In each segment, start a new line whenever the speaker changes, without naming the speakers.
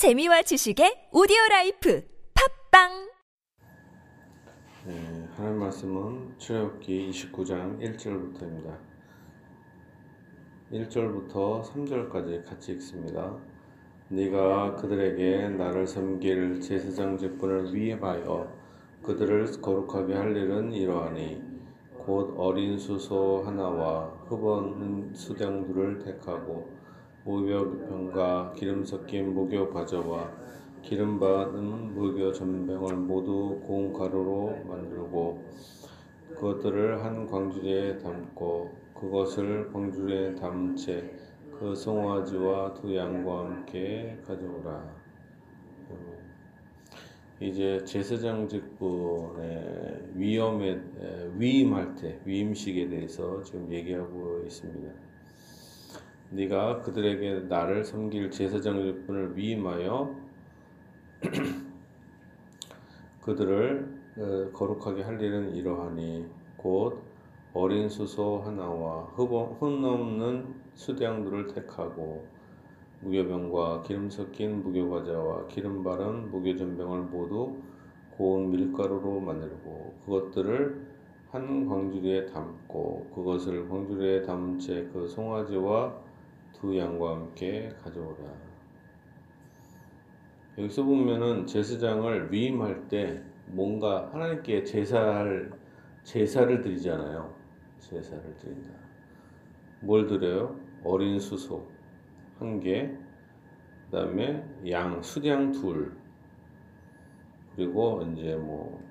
재미와 지식의 오디오 life 팟빵
네, 하나님 말씀은 출애굽기 29장 1절부터입니다. 1절부터 3절까지 같이 읽습니다. 네가 그들에게 나를 섬길 제사장 직분을 위임하여 그들을 거룩하게 할 일은 이러하니 곧 어린 수소 하나와 흠 없는 숫양 둘을 택하고 무교병과 기름 섞인 무교 과자와 기름 받은 무교 전병을 모두 고운 가루로 만들고 그것들을 한 광주리에 담고 그것을 광주리에 담은 채 그 송아지와 두 양과 함께 가져오라. 이제 제사장 직분의 위험에 위임할 때 위임식에 대해서 지금 얘기하고 있습니다. 네가 그들에게 나를 섬길 제사장 직분을 위임하여 그들을 어, 거룩하게 할 일은 이러하니 곧 어린 수소 하나와 흠 없는 수량들을 택하고 무교병과 기름 섞인 무교과자와 기름 바른 무교전병을 모두 고운 밀가루로 만들고 그것들을 한 광주리에 담고 그것을 광주리에 담은 채 그 송아지와 두 양과 함께 가져오라. 여기서 보면은 제사장을 위임할 때 뭔가 하나님께 제사할 제사를 드리잖아요. 제사를 드린다. 뭘 드려요? 어린 수소 한 개, 그다음에 양 수량 둘, 그리고 이제 뭐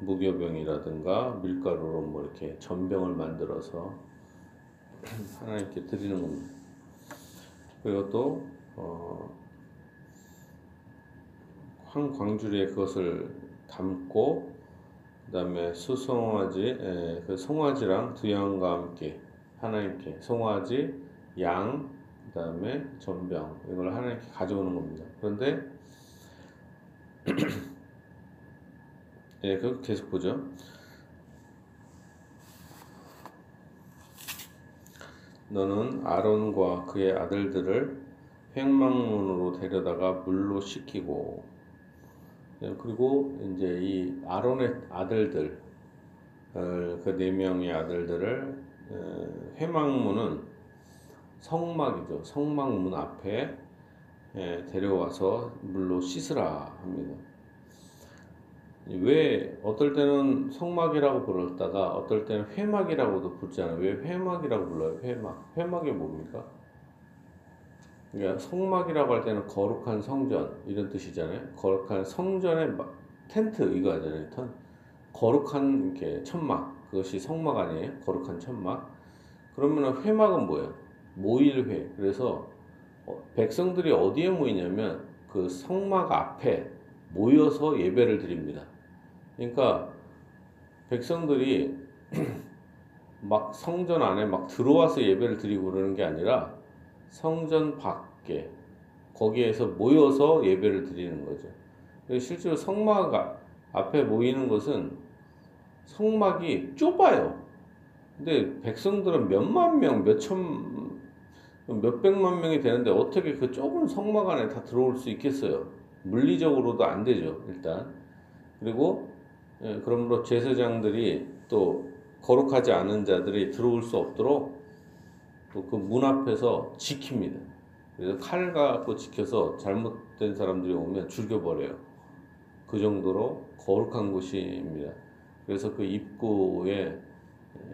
무교병이라든가 밀가루로 뭐 이렇게 전병을 만들어서 하나님께 드리는 겁니다. 그리고 또 어, 한 광주리에 그것을 담고 그 다음에 수송아지 에, 그 송아지랑 두 양과 함께 하나님께 송아지 양 그 다음에 전병 이걸 하나님께 가져오는 겁니다. 그런데 예, 그 계속 보죠. 너는 아론과 그의 아들들을 횡망문으로 데려다가 물로 예, 그리고 이제 이 아론의 아들들 어, 그네 명의 아들들을 회망문은 성막이죠. 성막문 앞에 예, 데려와서 물로 씻으라 합니다. 왜 어떨 때는 성막이라고 부르다가 어떨 때는 회막이라고도 부르잖아요. 왜 회막이라고 불러요? 회막. 회막이 뭡니까? 그러니까 성막이라고 할 때는 거룩한 성전 이런 뜻이잖아요. 거룩한 성전의 텐트 이거 하잖아요. 거룩한 이렇게 천막 그것이 성막 아니에요? 거룩한 천막. 그러면 회막은 뭐예요? 모일회. 그래서 어, 백성들이 어디에 모이냐면 그 성막 앞에 모여서 예배를 드립니다. 그러니까 백성들이 막 성전 안에 막 들어와서 예배를 드리고 그러는 게 아니라 성전 밖에 거기에서 모여서 예배를 드리는 거죠. 실제로 성막 앞에 모이는 것은 성막이 좁아요. 근데 백성들은 몇만 명, 몇천, 몇백만 명이 되는데 어떻게 그 좁은 성막 안에 다 들어올 수 있겠어요? 물리적으로도 안 되죠, 일단. 그리고 예, 그러므로 제사장들이 또 거룩하지 않은 자들이 들어올 수 없도록 또 그 문 앞에서 지킵니다. 그래서 칼 갖고 지켜서 잘못된 사람들이 오면 죽여버려요. 그 정도로 거룩한 곳입니다. 그래서 그 입구에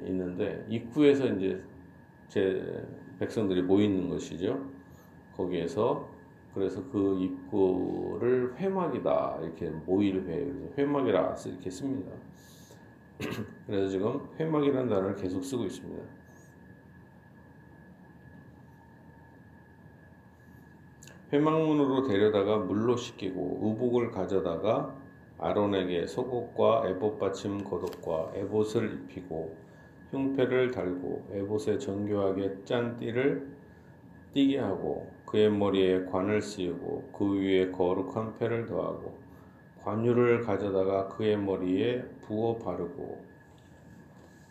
있는데 입구에서 이제 제 백성들이 모이는 것이죠. 거기에서 그래서 그 입구를 회막이다 이렇게 모일회 회막이라 이렇게 씁니다. 그래서 지금 회막이라는 단어를 계속 쓰고 있습니다. 회막문으로 데려다가 물로 씻기고 의복을 가져다가 아론에게 속옷과 에봇 받침 겉옷과 에봇을 입히고 흉패를 달고 에봇에 정교하게 짠 띠를 띠게 하고 그의 머리에 관을 씌우고 그 위에 거룩한 패를 더하고 관유를 가져다가 그의 머리에 부어 바르고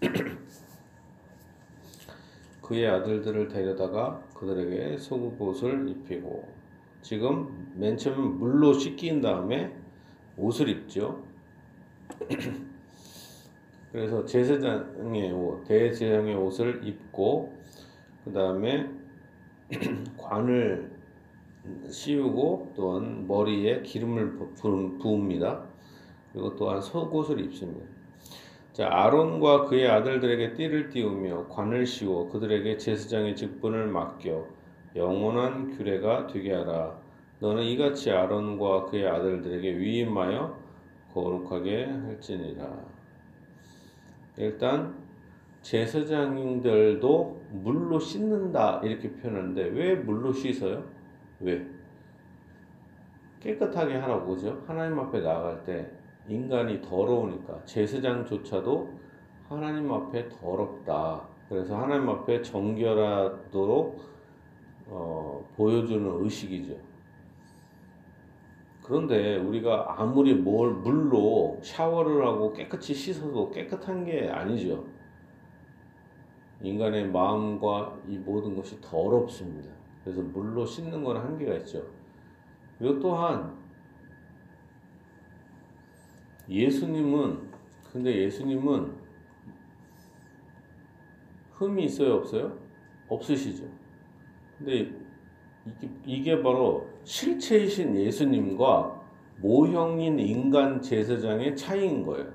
그의 아들들을 데려다가 그들에게 속옷을 입히고 지금 맨 처음에 물로 씻긴 다음에 옷을 입죠. 그래서 제사장의 옷, 대제사장의 옷을 입고 그 다음에 관을 씌우고 또한 머리에 기름을 부- 부읍니다. 그리고 또한 속옷을 입습니다. 자, 아론과 그의 아들들에게 띠를 띄우며 관을 씌워 그들에게 제사장의 직분을 맡겨 영원한 규례가 되게 하라. 너는 이같이 아론과 그의 아들들에게 위임하여 거룩하게 할지니라. 일단 제사장들도 물로 씻는다 이렇게 표현하는데 왜 물로 씻어요? 왜? 깨끗하게 하라고 그죠? 하나님 앞에 나아갈 때 인간이 더러우니까 제사장조차도 하나님 앞에 더럽다. 그래서 하나님 앞에 정결하도록 어, 보여주는 의식이죠. 그런데 우리가 아무리 뭘 물로 샤워를 하고 깨끗이 씻어도 깨끗한 게 아니죠. 인간의 마음과 이 모든 것이 더럽습니다. 그래서 물로 씻는 건 한계가 있죠. 그리고 또한 예수님은 근데 예수님은 흠이 있어요, 없어요? 없으시죠. 근데 이게, 이게 바로 실체이신 예수님과 모형인 인간 제사장의 차이인 거예요.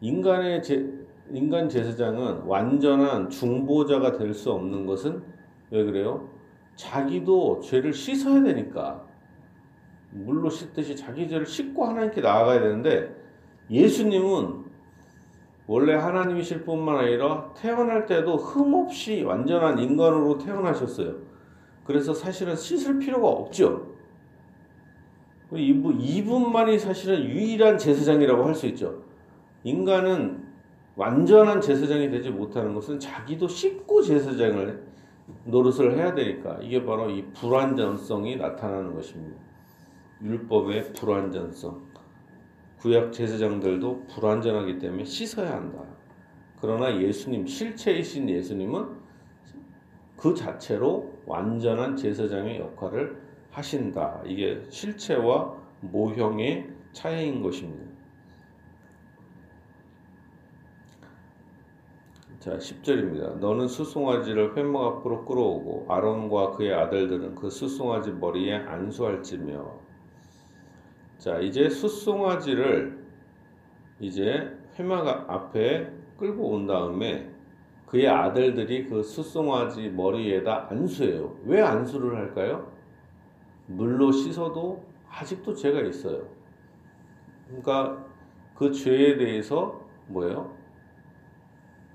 인간의 제, 인간 제사장은 완전한 중보자가 될 수 없는 것은 왜 그래요? 자기도 죄를 씻어야 되니까 물로 씻듯이 자기 죄를 씻고 하나님께 나아가야 되는데 예수님은 원래 하나님이실 뿐만 아니라 태어날 때도 흠 없이 완전한 인간으로 태어나셨어요. 그래서 사실은 씻을 필요가 없죠. 이분, 이분만이 사실은 유일한 제사장이라고 할 수 있죠. 인간은 완전한 제사장이 되지 못하는 것은 자기도 씻고 제사장을 노릇을 해야 되니까 이게 바로 이 불완전성이 나타나는 것입니다. 율법의 불완전성. 구약 제사장들도 불완전하기 때문에 씻어야 한다. 그러나 예수님, 실체이신 예수님은 그 자체로 완전한 제사장의 역할을 하신다. 이게 실체와 모형의 차이인 것입니다. 자, 10절입니다. 너는 수송아지를 회막 앞으로 끌어오고 아론과 그의 아들들은 그 수송아지 머리에 안수할지며 자, 이제 수송아지를 이제 회막 앞에 끌고 온 다음에 그의 아들들이 그 수송아지 머리에다 안수해요. 왜 안수를 할까요? 물로 씻어도 아직도 죄가 있어요. 그러니까 그 죄에 대해서 뭐예요?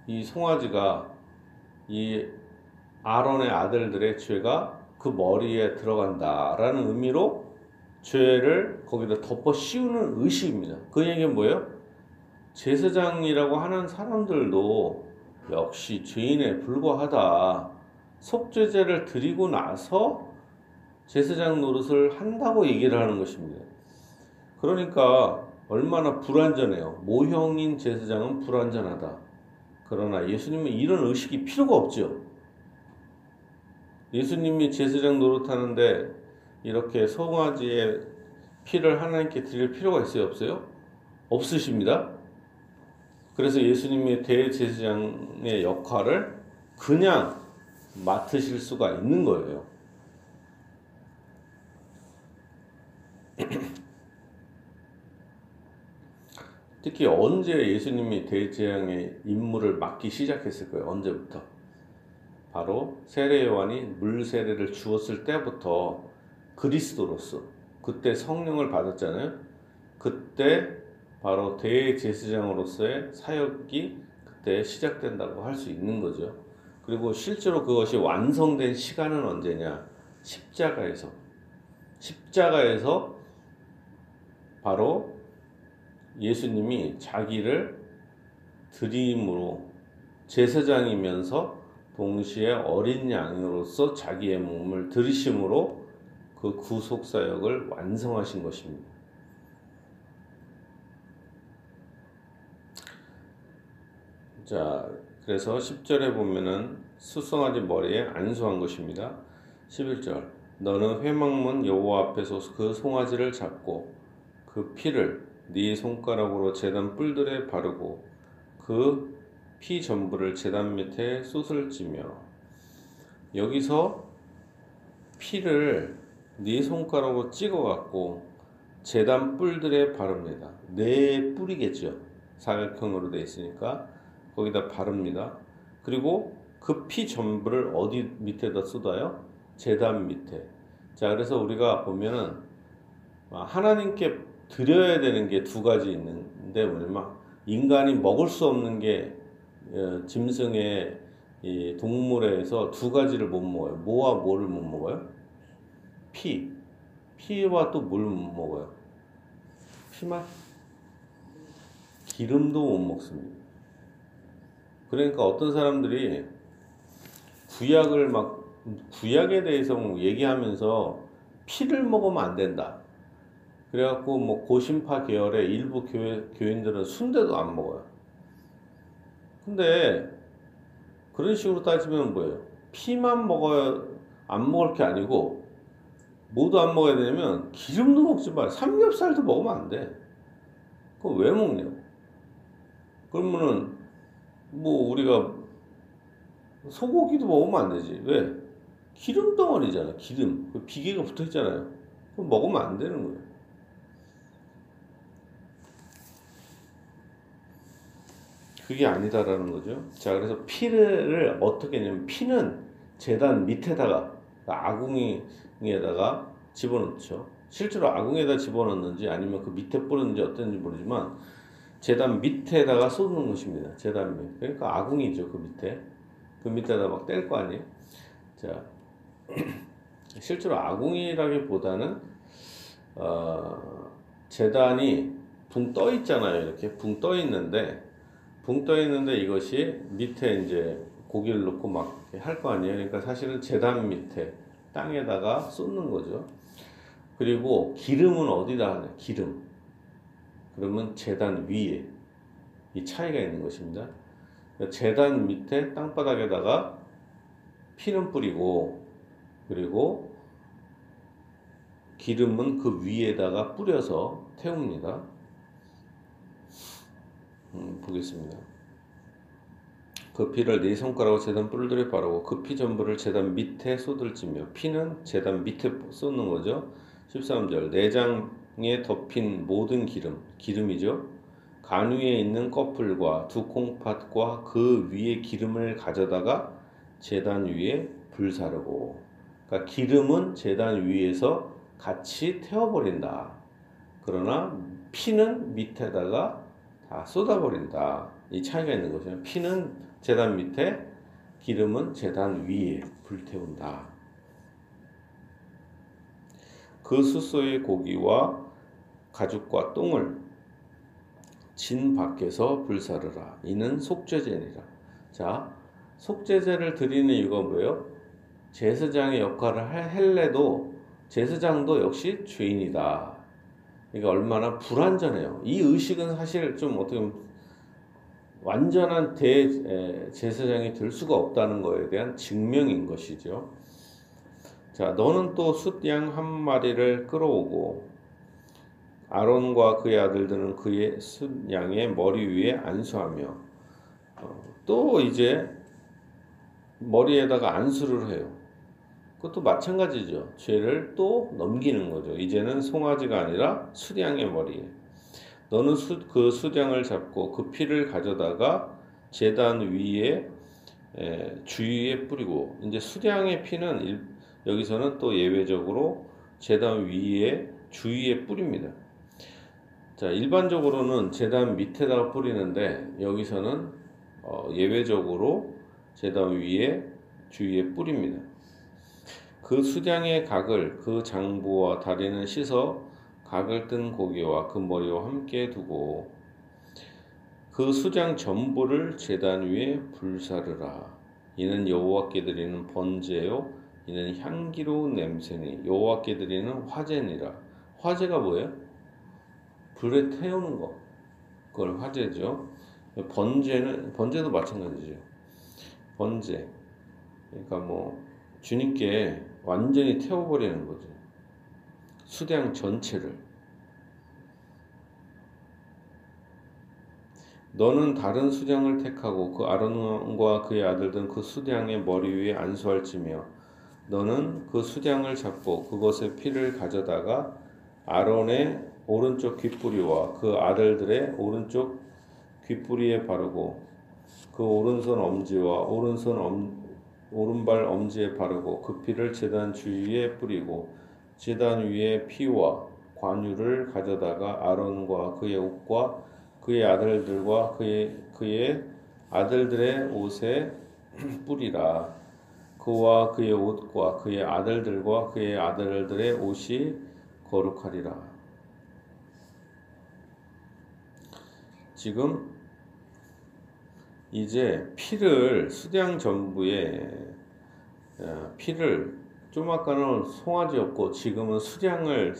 이 송아지가 이 아론의 아들들의 죄가 그 머리에 들어간다라는 의미로 죄를 거기다 덮어 씌우는 의식입니다. 그 얘기는 뭐예요? 제사장이라고 하는 사람들도 역시 죄인에 불과하다. 속죄제를 드리고 나서 제사장 노릇을 한다고 얘기를 하는 것입니다. 그러니까 얼마나 불완전해요. 모형인 제사장은 불완전하다. 그러나 예수님은 이런 의식이 필요가 없죠. 예수님이 제사장 노릇하는데 이렇게 송아지의 피를 하나님께 드릴 필요가 있어요, 없어요? 없으십니다. 그래서 예수님의 대제사장의 역할을 그냥 맡으실 수가 있는 거예요. 특히 언제 예수님이 대제사장의 임무를 맡기 시작했을 거예요. 언제부터? 바로 세례 요한이 물 세례를 주었을 때부터 그리스도로서 그때 성령을 받았잖아요. 그때 바로 대제사장으로서의 사역이 그때 시작된다고 할 수 있는 거죠. 그리고 실제로 그것이 완성된 시간은 언제냐? 십자가에서. 십자가에서 바로 예수님이 자기를 드림으로 제사장이면서 동시에 어린 양으로서 자기의 몸을 들이심으로 그 구속 사역을 완성하신 것입니다. 자, 그래서 10절에 보면은 수송아지 머리에 안수한 것입니다. 11절. 너는 회막문 여호와 앞에서 그 송아지를 잡고 그 피를 네 손가락으로 제단 뿔들에 바르고 그 피 전부를 제단 밑에 쏟을 찌며 여기서 피를 네 손가락으로 찍어 갖고 제단 뿔들에 바릅니다. 네 뿔이겠죠. 사각형으로 되어 있으니까 거기다 바릅니다. 그리고 그 피 전부를 어디 밑에다 쏟아요? 재단 밑에. 자, 그래서 우리가 보면은 하나님께 드려야 되는 게 두 가지 있는데 뭐냐면 인간이 먹을 수 없는 게 어, 짐승의 이 동물에서 두 가지를 못 먹어요. 뭐와 뭐를 못 먹어요? 피. 피와 또 뭘 못 먹어요? 피만? 기름도 못 먹습니다. 그러니까 어떤 사람들이 구약을 막 구약에 대해서 뭐 얘기하면서 피를 먹으면 안 된다. 그래갖고 뭐 고신파 계열의 일부 교회, 교인들은 순대도 안 먹어요. 근데 그런 식으로 따지면 뭐예요? 피만 먹어야 안 먹을 게 아니고 모두 안 먹어야 되냐면 기름도 먹지 말, 삼겹살도 먹으면 안 돼. 그거 왜 먹냐고. 그러면은 뭐 우리가 소고기도 먹으면 안 되지. 왜? 기름 덩어리잖아. 기름. 그 비계가 붙어 있잖아요. 그럼 먹으면 안 되는 거예요. 그게 아니다라는 거죠. 자, 그래서 피를 어떻게 했냐면 피는 재단 밑에다가 아궁이에다가 집어넣죠. 실제로 아궁에다 집어넣는지 아니면 그 밑에 뿌렸는지 어떤지 모르지만 재단 밑에다가 쏟는 것입니다. 재단 밑. 그러니까 아궁이죠. 그 밑에. 그 밑에다 막 뗄 거 아니에요. 자, 실제로 아궁이라기보다는 어, 재단이 붕 떠 있잖아요. 이렇게 붕 떠 있는데 붕 떠 있는데 이것이 밑에 이제 고기를 넣고 막 할 거 아니에요. 그러니까 사실은 재단 밑에 땅에다가 쏟는 거죠. 그리고 기름은 어디다 하냐? 기름. 그러면 재단 위에 이 차이가 있는 것입니다. 재단 밑에 땅바닥에다가 피는 뿌리고 그리고 기름은 그 위에다가 뿌려서 태웁니다. 음, 보겠습니다. 그 피를 네 손가락으로 재단 뿔들에 바르고 그 피 전부를 재단 밑에 쏟을지며 피는 재단 밑에 쏟는 거죠. 13절 내장에 덮인 모든 기름 기름이죠. 간 위에 있는 꺼풀과 두 콩팥과 그 위에 기름을 가져다가 재단 위에 불사르고 그러니까 기름은 재단 위에서 같이 태워버린다. 그러나 피는 밑에다가 다 쏟아버린다. 이 차이가 있는 것이죠. 피는 재단 밑에, 기름은 재단 위에 불태운다. 그 수소의 고기와 가죽과 똥을 진 밖에서 불사르라. 이는 속죄제니라. 자, 속죄제를 드리는 이유가 뭐예요? 제사장의 역할을 할 헬레도 제사장도 역시 죄인이다. 이게 얼마나 불완전해요. 이 의식은 사실 좀 어떻게 보면 완전한 대 제사장이 될 수가 없다는 것에 대한 증명인 것이죠. 자, 너는 또 숫양 한 마리를 끌어오고 아론과 그의 아들들은 그의 숫양의 머리 위에 안수하며 어, 또 이제 머리에다가 안수를 해요. 그것도 마찬가지죠. 죄를 또 넘기는 거죠. 이제는 송아지가 아니라 수량의 머리에. 너는 수, 그 수량을 잡고 그 피를 가져다가 재단 위에 에, 주위에 뿌리고 이제 수량의 피는 일, 여기서는 또 예외적으로 재단 위에 주위에 뿌립니다. 자 일반적으로는 재단 밑에다가 뿌리는데 여기서는 어, 예외적으로 재단 위에 주위에 뿌립니다. 그 수량의 각을 그 장부와 다리는 씻어 각을 뜬 고기와 그 머리와 함께 두고 그 수장 전부를 제단 위에 불사르라. 이는 여호와께 드리는 번제요. 이는 향기로운 냄새니 여호와께 드리는 화제니라. 화제가 뭐예요? 불에 태우는 거. 그걸 화제죠. 번제는 번제도 마찬가지죠. 번제. 그러니까 뭐 주님께 완전히 태워버리는 거죠. 수량 전체를. 너는 다른 수량을 택하고 그 아론과 그의 아들들은 그 수량의 머리 위에 안수할지며 너는 그 수량을 잡고 그것의 피를 가져다가 아론의 오른쪽 귓뿌리와 그 아들들의 오른쪽 귓뿌리에 바르고 그 오른손 엄지와 오른손 엄, 오른발 엄지에 바르고 그 피를 제단 주위에 뿌리고 제단 위에 피와 관유를 가져다가 아론과 그의 옷과 그의 아들들과 그의 그의 아들들의 옷에 뿌리라. 그와 그의 옷과 그의 아들들과 그의 아들들의 옷이 거룩하리라. 지금 이제 피를 수량 전부에 어, 피를 좀 아까는 송아지 였고 지금은 수량을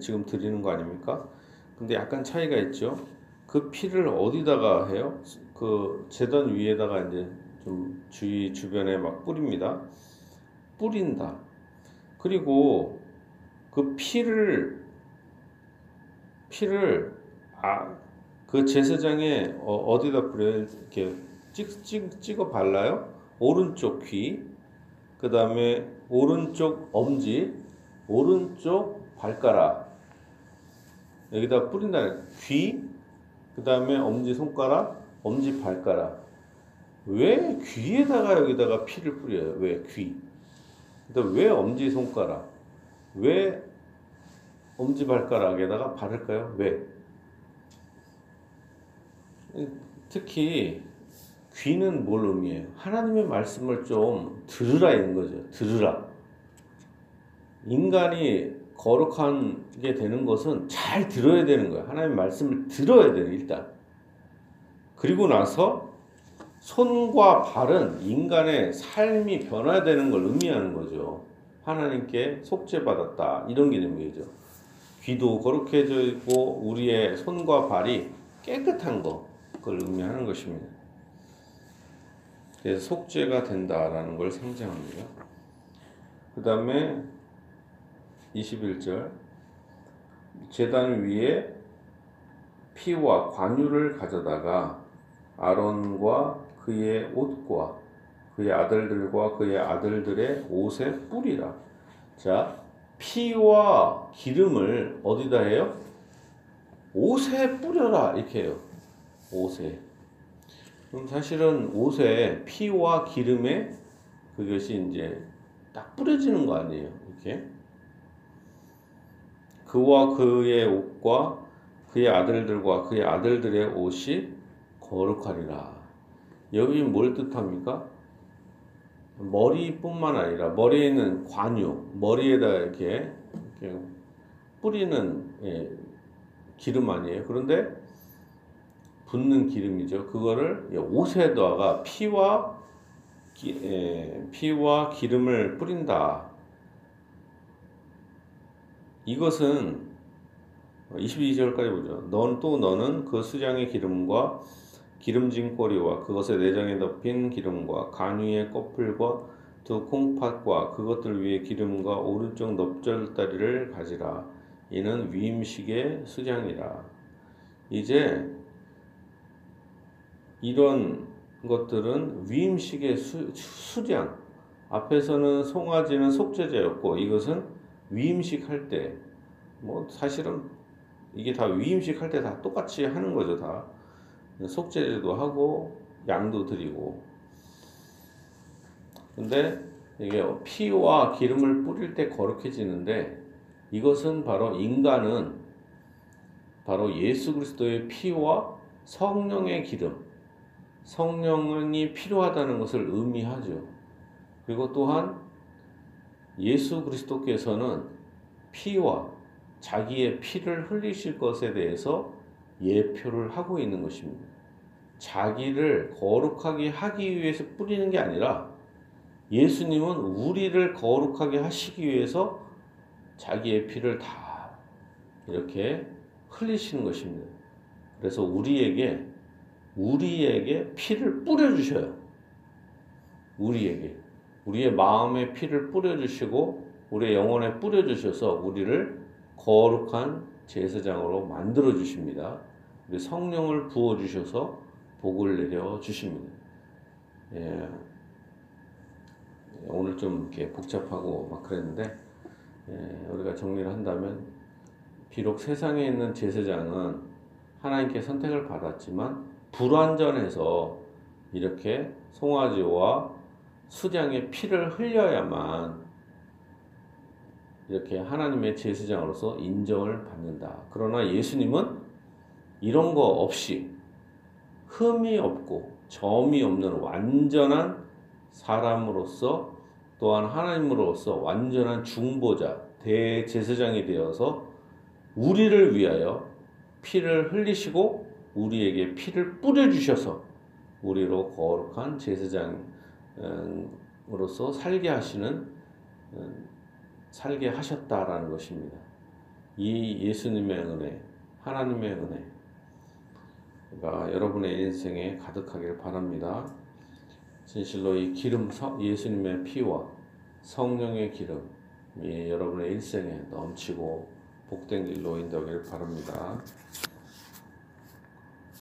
지금 드리는 거 아닙니까? 근데 약간 차이가 있죠. 그 피를 어디다가 해요? 그 재단 위에다가 이제 좀 주위 주변에 막 뿌립니다. 뿌린다. 그리고 그 피를 피를 아 그 제사장에 어, 디다 뿌려 이렇게 찍, 찍, 찍어 발라요. 오른쪽 귀, 그 다음에 오른쪽 엄지, 오른쪽 발가락 여기다 뿌린다. 귀, 그 다음에 엄지 손가락, 엄지 발가락. 왜 귀에다가 여기다가 피를 뿌려요? 왜 귀? 왜 엄지 손가락? 왜 엄지 발가락에다가 바를까요? 왜? 특히 귀는 뭘 의미해요? 하나님의 말씀을 좀 들으라 이런 거죠. 들으라. 인간이 거룩하게 되는 것은 잘 들어야 되는 거예요. 하나님의 말씀을 들어야 돼요, 일단. 그리고 나서 손과 발은 인간의 삶이 변화되는 걸 의미하는 거죠. 하나님께 속죄받았다. 이런 개념이죠. 귀도 거룩해져 있고 우리의 손과 발이 깨끗한 거 그걸 의미하는 것입니다. 속죄가 된다라는 걸 상징합니다. 그 다음에 21절 재단 위에 피와 관유를 가져다가 아론과 그의 옷과 그의 아들들과 그의 아들들의 옷에 뿌리라. 자, 피와 기름을 어디다 해요? 옷에 뿌려라 이렇게 해요. 옷에. 그럼 사실은 옷에 피와 기름에 그것이 이제 딱 뿌려지는 거 아니에요. 이렇게. 그와 그의 옷과 그의 아들들과 그의 아들들의 옷이 거룩하리라. 여기 뭘 뜻합니까? 머리뿐만 아니라 머리에 있는 관유, 머리에다 이렇게, 이렇게 뿌리는 예, 기름 아니에요. 그런데 붓는 기름이죠. 그거를 옷에다가 피와 기, 예, 피와 기름을 뿌린다. 이것은 22절까지 보죠. 넌 또 너는 그 수장의 기름과 기름진 꼬리와 그것의 내장에 덮인 기름과 간 위의 꺼풀과 두 콩팥과 그것들 위에 기름과 오른쪽 넙절다리를 가지라. 이는 위임식의 수장이라. 이제 이런 것들은 위임식의 수, 수장. 앞에서는 송아지는 속죄제였고 이것은 위임식 할 때, 뭐 사실은 이게 다 위임식 할 때 다 똑같이 하는 거죠, 다. 속죄제도 하고 양도 드리고. 근데 이게 피와 기름을 뿌릴 때 거룩해지는데 이것은 바로 인간은 바로 예수 그리스도의 피와 성령의 기름, 성령이 필요하다는 것을 의미하죠. 그리고 또한 예수 그리스도께서는 피와 자기의 피를 흘리실 것에 대해서 예표를 하고 있는 것입니다. 자기를 거룩하게 하기 위해서 뿌리는 게 아니라 예수님은 우리를 거룩하게 하시기 위해서 자기의 피를 다 이렇게 흘리시는 것입니다. 그래서 우리에게 우리에게 피를 뿌려 주셔요. 우리에게 우리의 마음에 피를 뿌려 주시고 우리의 영혼에 뿌려 주셔서 우리를 거룩한 제사장으로 만들어 주십니다. 우리 성령을 부어 주셔서 복을 내려 주십니다. 예. 오늘 좀 이렇게 복잡하고 막 그랬는데 예, 우리가 정리를 한다면 비록 세상에 있는 제사장은 하나님께 선택을 받았지만 불완전해서 이렇게 송아지와 수장의 피를 흘려야만 이렇게 하나님의 제사장으로서 인정을 받는다. 그러나 예수님은 이런 거 없이 흠이 없고 점이 없는 완전한 사람으로서 또한 하나님으로서 완전한 중보자, 대제사장이 되어서 우리를 위하여 피를 흘리시고 우리에게 피를 뿌려주셔서 우리로 거룩한 제사장으로서 살게 하시는 음, 살게 하셨다라는 것입니다. 이 예수님의 은혜, 하나님의 은혜가 여러분의 인생에 가득하길 바랍니다. 진실로 이 기름, 성- 예수님의 피와 성령의 기름이 여러분의 일생에 넘치고 복된 길로 인도하길 바랍니다.